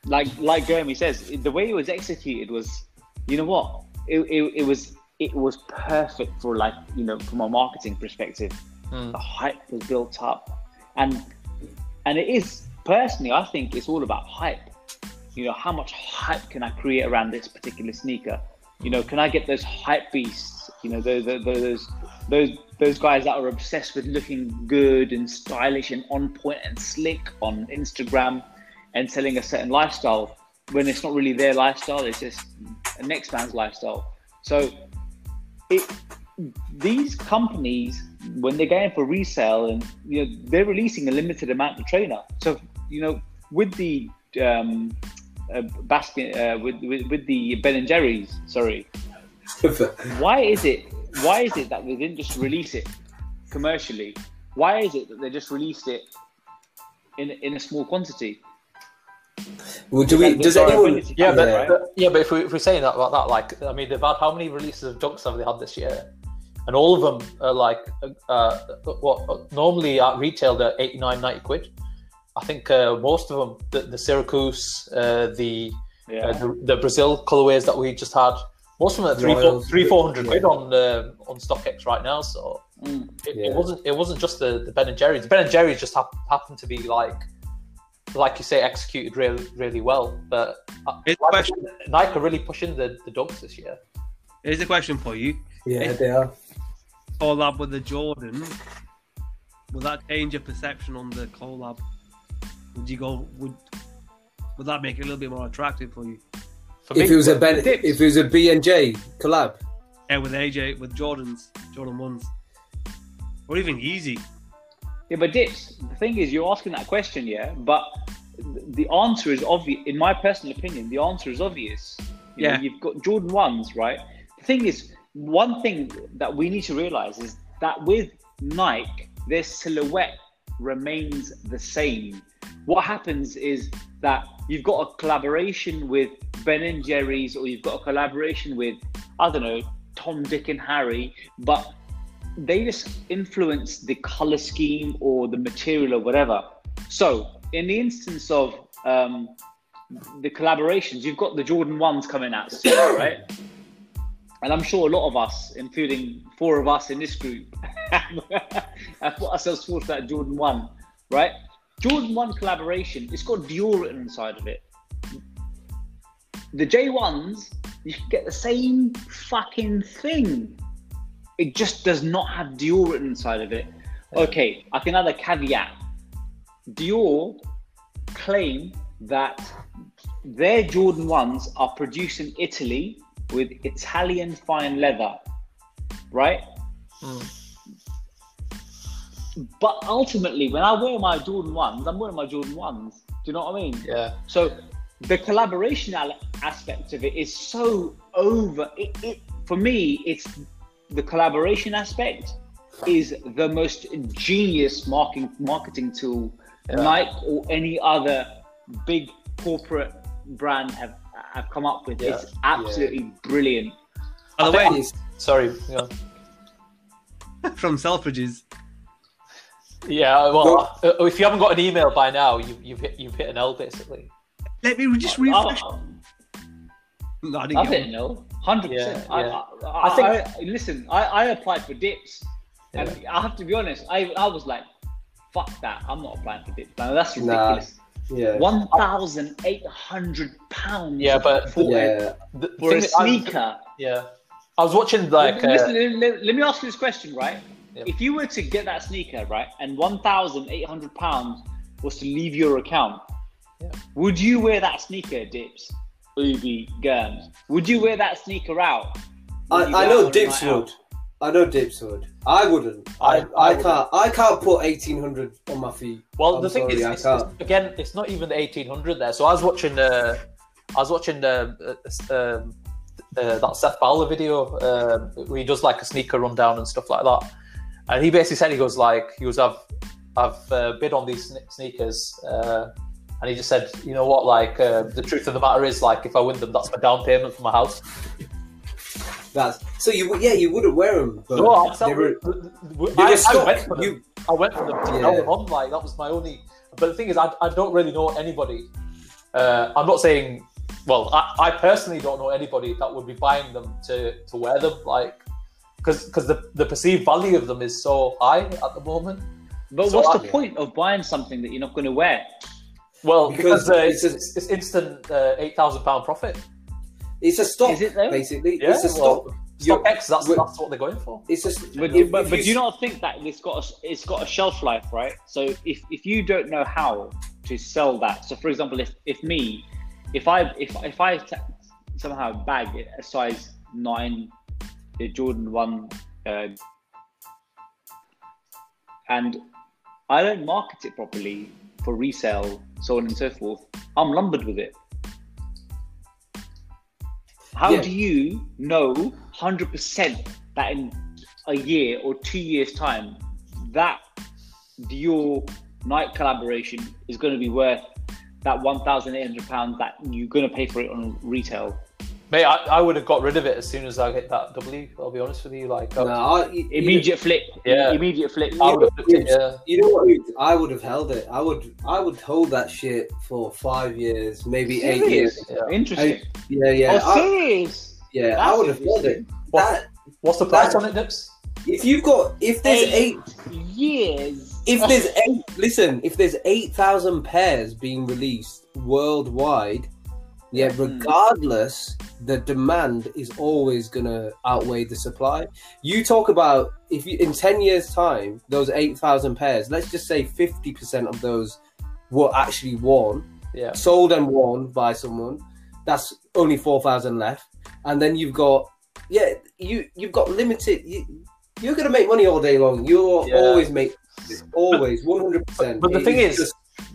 like like Jeremy says, the way it was executed was, you know what, it, it, it was it was perfect for like you know from a marketing perspective. Mm. The hype was built up, and and it is personally, I think it's all about hype. You know, how much hype can I create around this particular sneaker? You know, can I get those hype beasts? You know, those those those those, those guys that are obsessed with looking good and stylish and on point and slick on Instagram and selling a certain lifestyle when it's not really their lifestyle, it's just a next man's lifestyle. So it these companies when they're going for resale and you know they're releasing a limited amount of trainer. So you know with the um, uh, basket uh, with, with with the Ben and Jerry's, sorry, (laughs) why is it why is it that they didn't just release it commercially? Why is it that they just released it in in a small quantity? Well, do we? Does anyone? Yeah, but, it, right? but yeah, but if, we, if we're saying that about that, like, I mean, they've had how many releases of dunks have they had this year? And all of them are like, uh, what normally at retail they're 89, 90 quid. I think uh, most of them, the, the Syracuse, uh, the, yeah. uh, the the Brazil colorways that we just had, most of them are three, four, Royals, three, four hundred yeah. quid on uh, on StockX right now. So Mm. it, Yeah. it wasn't it wasn't just the, the Ben and Jerry's. The Ben and Jerry's just hap- happened to be like, like you say, executed really really well. But uh, Here's like I question. Nike are really pushing the the dunks this year. Here's a question for you: Yeah, they are. collab with the Jordan. Will that change your perception on the collab? Would you go? Would would that make it a little bit more attractive for you? For If me, it was a ben, if it was a B and J collab, Yeah, with AJ, with Jordans, Jordan ones, or even Yeezy. Yeah, but Dips, the thing is, you're asking that question, yeah, but the answer is obvious. In my personal opinion, the answer is obvious. You know, Yeah. you've got Jordan ones, right? The thing is, one thing that we need to realize is that with Nike, their silhouette remains the same. What happens is that you've got a collaboration with Ben and Jerry's, or you've got a collaboration with I don't know Tom, Dick, and Harry, but they just influence the color scheme or the material or whatever. So, in the instance of um, the collaborations, you've got the Jordan ones coming out soon, (coughs) right? And I'm sure a lot of us, including four of us in this group, (laughs) have put ourselves towards that Jordan one, right? Jordan one collaboration, it's got Dior written inside of it. The J1s, you can get the same fucking thing. It just does not have Dior written inside of it. Okay, I can add a caveat. Dior claim that their Jordan 1s are produced in Italy with Italian fine leather, right? Hmm. But ultimately, when I wear my Jordan 1s, I'm wearing my Jordan 1s. Do you know what I mean? yeah, So the collaboration aspect of it is so over. It, it for me, it's the collaboration aspect is the most genius marketing marketing tool Yeah. Nike or any other big corporate brand have have come up with. Yeah. It's absolutely brilliant. By the way, It's- sorry. Yeah, (laughs) from Selfridges, yeah well, uh, if you haven't got an email by now, you, you've hit you've hit an L basically. let me just refresh. I, No, (laughs) I I, didn't I get didn't know. Hundred percent. Yeah, I yeah. I, I, I think- I, listen. I, I applied for dips, and I have to be honest. I I was like, fuck that. I'm not applying for dips. Now that's Nah. ridiculous. yeah, One thousand eight hundred pounds. Yeah, but for, yeah. The for a is, I- sneaker. yeah, I was watching like uh, Listen, let, let- let me ask you this question, right? Yeah. If you were to get that sneaker, right, and one thousand eight hundred pounds was to leave your account, Yeah. would you wear that sneaker, Dips? Ubi Gurms. Would you wear that sneaker out? I, I know out on Dips would. I know Dips would. I wouldn't. I, I- I, I wouldn't. can't. I can't put eighteen hundred on my feet. Well, I'm the thing sorry, is, I it's, can't. it's- again, it's not even the eighteen hundred there. So I was watching, the, I was watching uh, uh, um, uh, that Seth Fowler video uh, where he does like a sneaker rundown and stuff like that. And he basically said he goes like he goes I've I've uh, bid on these sne- sneakers, uh, and he just said you know what like uh, the truth of the matter is like if I win them that's my down payment for my house. That's so you. would- Yeah, you wouldn't wear them. But No, I'm they telling were, they I, were I stuck. went for them. You, I went for them to Yeah. them on. Like that was my only. But the thing is, I, I don't really know anybody. Uh, I'm not saying well, I, I personally don't know anybody that would be buying them to, to wear them, like, because because the, the perceived value of them is so high at the moment. But So what's I- the point of buying something that you're not going to wear? Well, Because because, uh, it's it's, a- it's, instant uh, eight thousand pound profit. It's a stock, Is it basically. Yeah, it's a well, stock. Stock X, that's that's what they're going for. It's just. But, if- but, if but do you not think that it's got a, it's got a shelf life, right? So if, if you don't know how to sell that, so for example, if, if me, if I if if I t- somehow bag a size nine, the Jordan one, uh, and I don't market it properly for resale, so on and so forth, I'm lumbered with it. How Yeah. do you know 100% that in a year or two years' time, that Dior night collaboration is going to be worth that £1,800 that you're going to pay for it on retail? Mate, I, I would have got rid of it as soon as I get that W. I'll be honest with you, like, No, I, you, Immediate flip. Yeah. Immediate flip. I would have flipped it, yeah. You know what? I would have held it. I would. I would hold that shit for five years, maybe eight years. Yeah. Interesting. Yeah, yeah, oh, I, serious? yeah. I would have held it. What- That, What's the price That- on it, Dips? if you've got, if there's eight, years. if there's eight, listen, if there's eight thousand pairs being released worldwide, yeah, Hmm. regardless, the demand is always gonna outweigh the supply. You talk about if you in ten years' time, those eight thousand pairs, let's just say fifty percent of those were actually worn, Yeah. sold and worn by someone. That's only four thousand left, and then you've got yeah, you you've got limited. You, you're gonna make money all day long. You'll Yeah. always make always one hundred percent. But the thing is-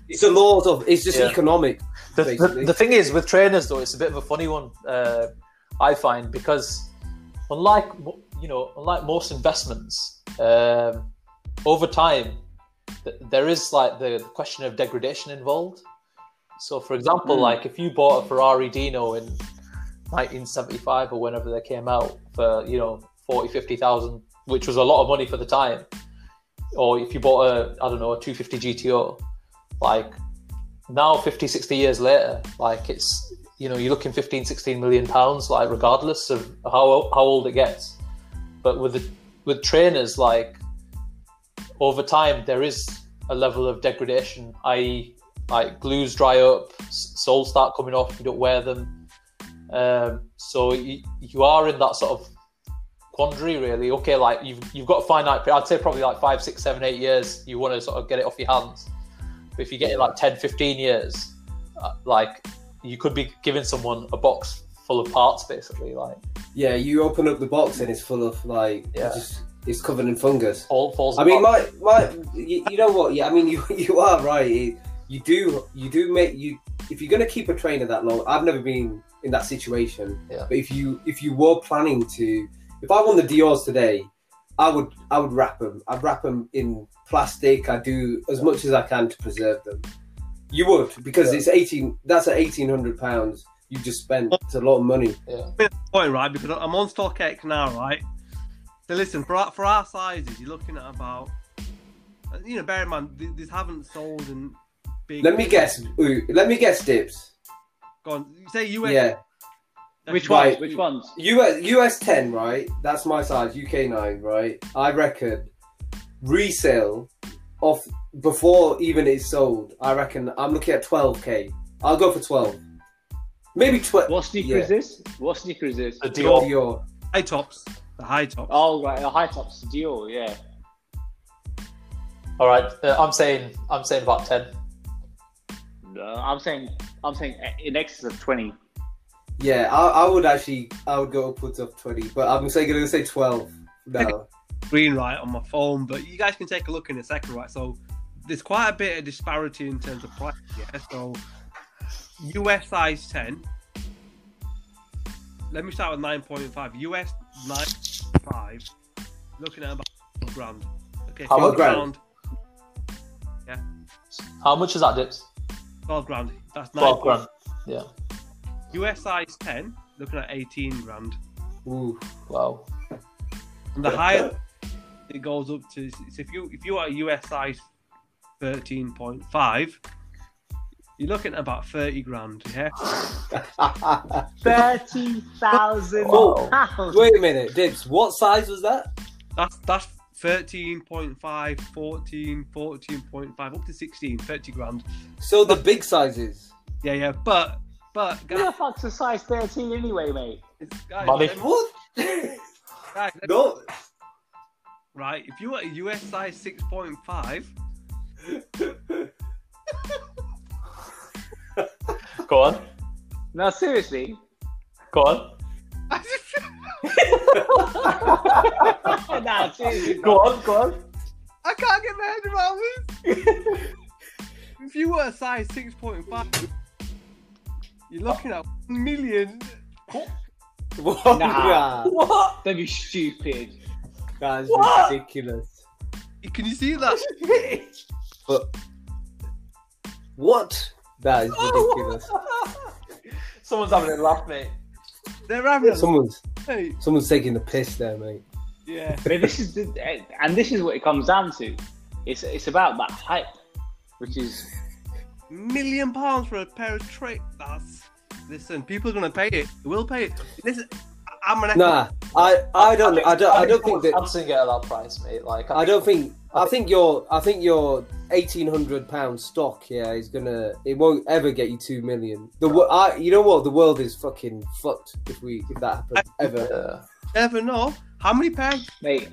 it's the laws of it's just Yeah. economic. The, the, the thing is with trainers though, it's a bit of a funny one. Uh, I find because unlike you know, unlike most investments, um, over time th- there is like the question of degradation involved. So, for example, Mm. like if you bought a Ferrari Dino in 1975 or whenever they came out for you know 40, 50,000, which was a lot of money for the time, or if you bought a I don't know a 250 GTO, like now 50 60 years later like it's you know you're looking 15 16 million pounds like regardless of how how old it gets. But with the with trainers like over time there is a level of degradation i.e like glues dry up soles start coming off you don't wear them. Um, so you, you are in that sort of quandary really. Okay like you've you've got a finite i'd say probably like five six seven eight years you want to sort of get it off your hands but if you get it like 10, 15 years, uh, like you could be giving someone a box full of parts, basically, like Yeah, you open up the box and it's full of like Yeah. just it's covered in fungus. all falls. I mean, my my, you, you know what? Yeah, I mean, (laughs) you you are right. You do you do make you if you're gonna keep a trainer that long. I've never been in that situation. Yeah. But if you if you were planning to, if I won the Dior's today, I would I would wrap them. I'd wrap them in plastic. I do as much as I can to preserve them. You would because Yeah. it's eighteen. That's at eighteen hundred pounds. You just spent. It's a lot of money. yeah, point, right? Because I'm on StockX now, right? So listen, for our, for our sizes, you're looking at about, you know, bear in mind, these haven't sold in big. Let me guess. Ooh, let me guess. Dips. Go on. You say US. Yeah. Which Right. ones? Which ones? US US ten, right? That's my size. UK nine, right? I reckon resale of before even it's sold. I reckon I'm looking at twelve k. I'll go for twelve. Maybe twelve. What sneaker Yeah. is this? What sneaker is this? the Dior. Dior. High tops. The high tops. Oh, right, the high tops, Dior, yeah. All right, uh, I'm saying I'm saying about ten. Uh, I'm saying, I'm saying in excess of twenty. Yeah, I, I would actually I would go upwards of twenty, but I'm saying gonna say twelve now. Green right on my phone, but you guys can take a look in a second, right? So there's quite a bit of disparity in terms of price. Yeah. So US size ten. Let me start with nine point five. US nine five. Looking at about grand. Okay, How 12 grand? pound, How much is that, Dips? 12 grand. That's nine. Twelve grand. Yeah. US size 10, looking at 18 grand. Ooh. Wow. And the higher it goes up to, so if you if you are a US size 13.5, you're looking at about thirty grand. Yeah, (laughs) Thirty thousand Oh, pounds. Wait a minute, Dips. What size was that? that's that's 13.5, 14, 14.5, up to 16, 30 grand. So the big sizes. Yeah, yeah, but but Who guys, the fuck's a size thirteen anyway, mate? guys, Money. What? guys, no. Right? If you were a US size 6.5, Go on. No, seriously. Go on. nah, seriously. Go on. Go on. I can't get my head around this. (laughs) if you were a size 6.5, you're looking at 1 million. What? Nah. What? Don't be stupid. That's What? ridiculous. Can you see that? (laughs) But what? That is ridiculous. (laughs) Someone's having a laugh, mate. They're having a Someone's hey, someone's taking the piss there, mate. Yeah. But this is the, eh, and this is what it comes down to. It's it's about that hype, which is Million pounds for a pair of train. That's. Listen, people are going to pay it. They will pay it. Listen, I- I'm an Nah, I, I don't I don't I don't think that Samsung get at that price, mate. Like I don't think I think your I think your eighteen hundred pound stock yeah is gonna it won't ever get you two million. The I you know what the world is fucking fucked if we if that happens ever. Yeah. never know. How many pairs? mate.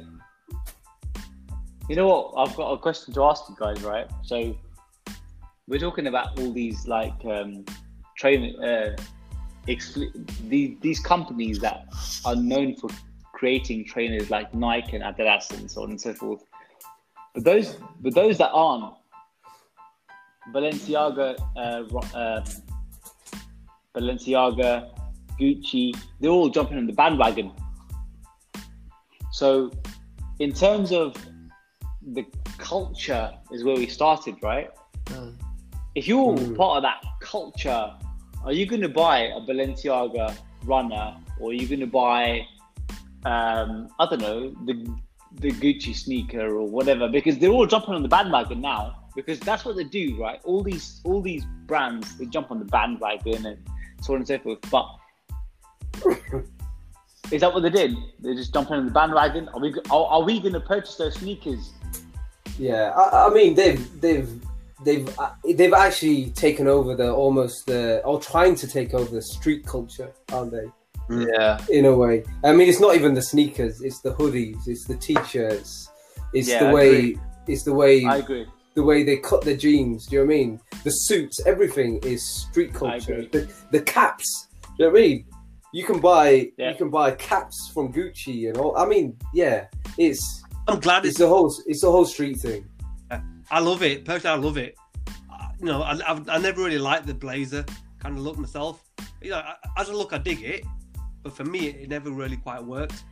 You know what? I've got a question to ask you guys, right? So we're talking about all these like um, train uh, exclu- the, these companies that are known for creating trainers like Nike and Adidas and so on and so forth. But those, but those that aren't, Balenciaga, uh, um, Balenciaga, Gucci, they're all jumping on the bandwagon. So, in terms of the culture, is where we started, right? Mm. If you're Mm. part of that culture, are you going to buy a Balenciaga runner, or are you going to buy, um, I don't know, the the Gucci sneaker or whatever? Because they're all jumping on the bandwagon now. Because that's what they do, right? All these all these brands they jump on the bandwagon and so on and so forth. But (laughs) is that what they did? They're just jumping on the bandwagon. Are we are, are we going to purchase those sneakers? Yeah, I, I mean they've they've they've uh, they've actually taken over the almost the or trying to take over the street culture, aren't they? Yeah. In a way, I mean it's not even the sneakers; it's the hoodies, it's the t-shirts, it's Yeah, the way agree. it's the way I agree. the way they cut their jeans. Do you know what I mean? The suits, everything is street culture. The, the caps. Do you know what I mean? You can buy Yeah. you can buy caps from Gucci and all. I mean, yeah, it's I'm glad it's it's. the whole it's the whole street thing. I love it. Personally, I love it. You know, I, I've, I never really liked the blazer kind of look myself. You know, I- as a look, I dig it, but for me, it never really quite worked.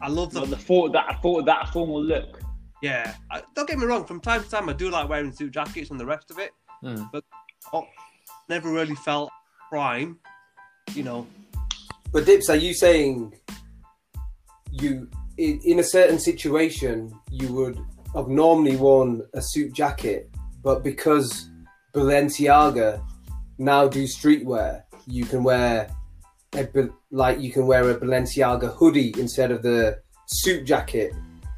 I love the But the for, that for, that formal look. yeah. I, don't get me wrong. From time to time, I do like wearing suit jackets and the rest of it. Mm. Oh, never really felt prime. You know, But Dips, are you saying you in, in a certain situation you would have normally worn a suit jacket, but because Balenciaga now do streetwear, you can wear a, like you can wear a Balenciaga hoodie instead of the suit jacket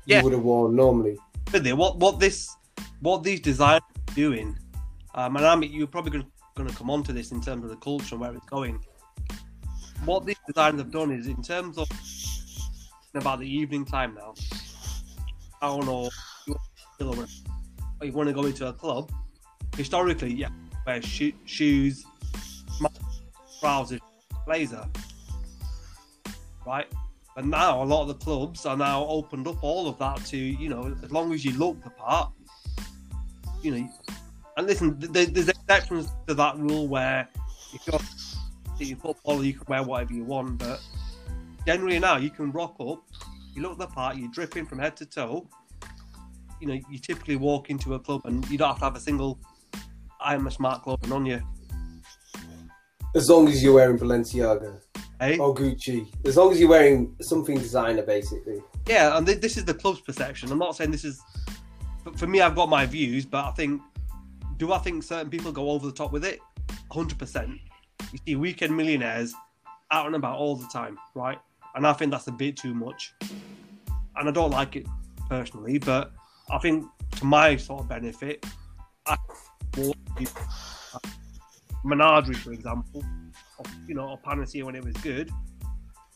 you would have worn normally. what what this what these designers are doing, um, and I mean, you're probably going to come on to this in terms of the culture and where it's going. What these designers have done is in terms of about the evening time now. I don't You want to- or you want to go into a club? Historically, yeah, wear sho- shoes, trousers, blazer, right? But now a lot of the clubs are now opened up all of that to you know as long as you look the part, you know. And listen, th- th- there's exceptions to that rule where if you're a footballer, you can wear whatever you want, but generally now you can rock up, you look the part, you're dripping from head to toe. You know, you typically walk into a club and you don't have to have a single I'm a smart clothing on you. As long as you're wearing Balenciaga Eh? or Gucci, as long as you're wearing something designer, basically. Yeah, and th- this is the club's perception. I'm not saying this is. but For me, I've got my views, but I think do I think certain people go over the top with it? 100%. You see weekend millionaires out and about all the time, right? And I think that's a bit too much. And I don't like it personally, but I think to my sort of benefit, I Menagerie, for example, or, you know, or Panacea when it was good.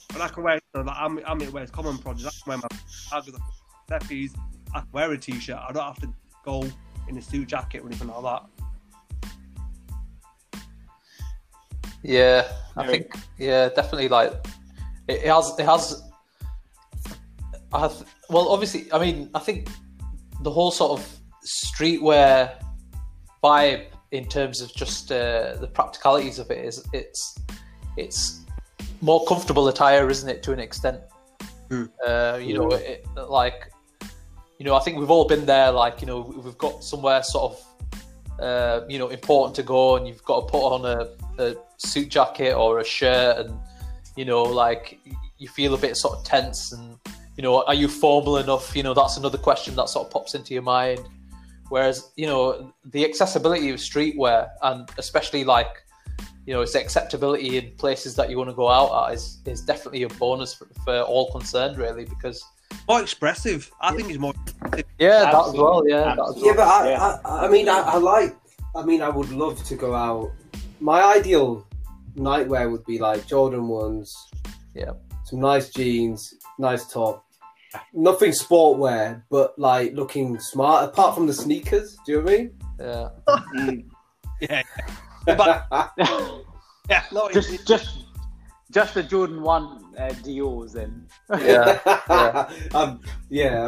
But I can wear, you know, like I'm, I'm it wears common projects. I can wear my bag with the Steffies. I can wear a t-shirt. I don't have to go in a suit jacket or anything like that. Yeah, I Very- think yeah, definitely. Like it, it has, it has. I have, well, obviously, I mean, I think the whole sort of streetwear vibe in terms of just uh, the practicalities of it is it's it's more comfortable attire, isn't it, to an extent? Hmm. Uh, you know, it, like you know, I think we've all been there. Like you know, we've got somewhere sort of uh, you know important to go, and you've got to put on a, a suit jacket or a shirt, and you know, like you feel a bit sort of tense, and you know, are you formal enough? You know, that's another question that sort of pops into your mind. Whereas you know, the accessibility of streetwear, and especially like you know, its acceptability in places that you want to go out at is, is definitely a bonus for, for all concerned, really, because More expressive. I think it's more. yeah, that as well, yeah, that as well. Yeah, but I, Yeah. I, I mean, I, I like. I mean, I would love to go out. My ideal nightwear would be like Jordan ones. Yeah. Some nice jeans, nice top. Nothing sport wear, but like looking smart. Apart from the sneakers, do you know what I mean? yeah. (laughs) Yeah. But (laughs) yeah, no, just, it, just, just the Jordan One uh, Dior's then. Yeah, yeah. (laughs) um, yeah.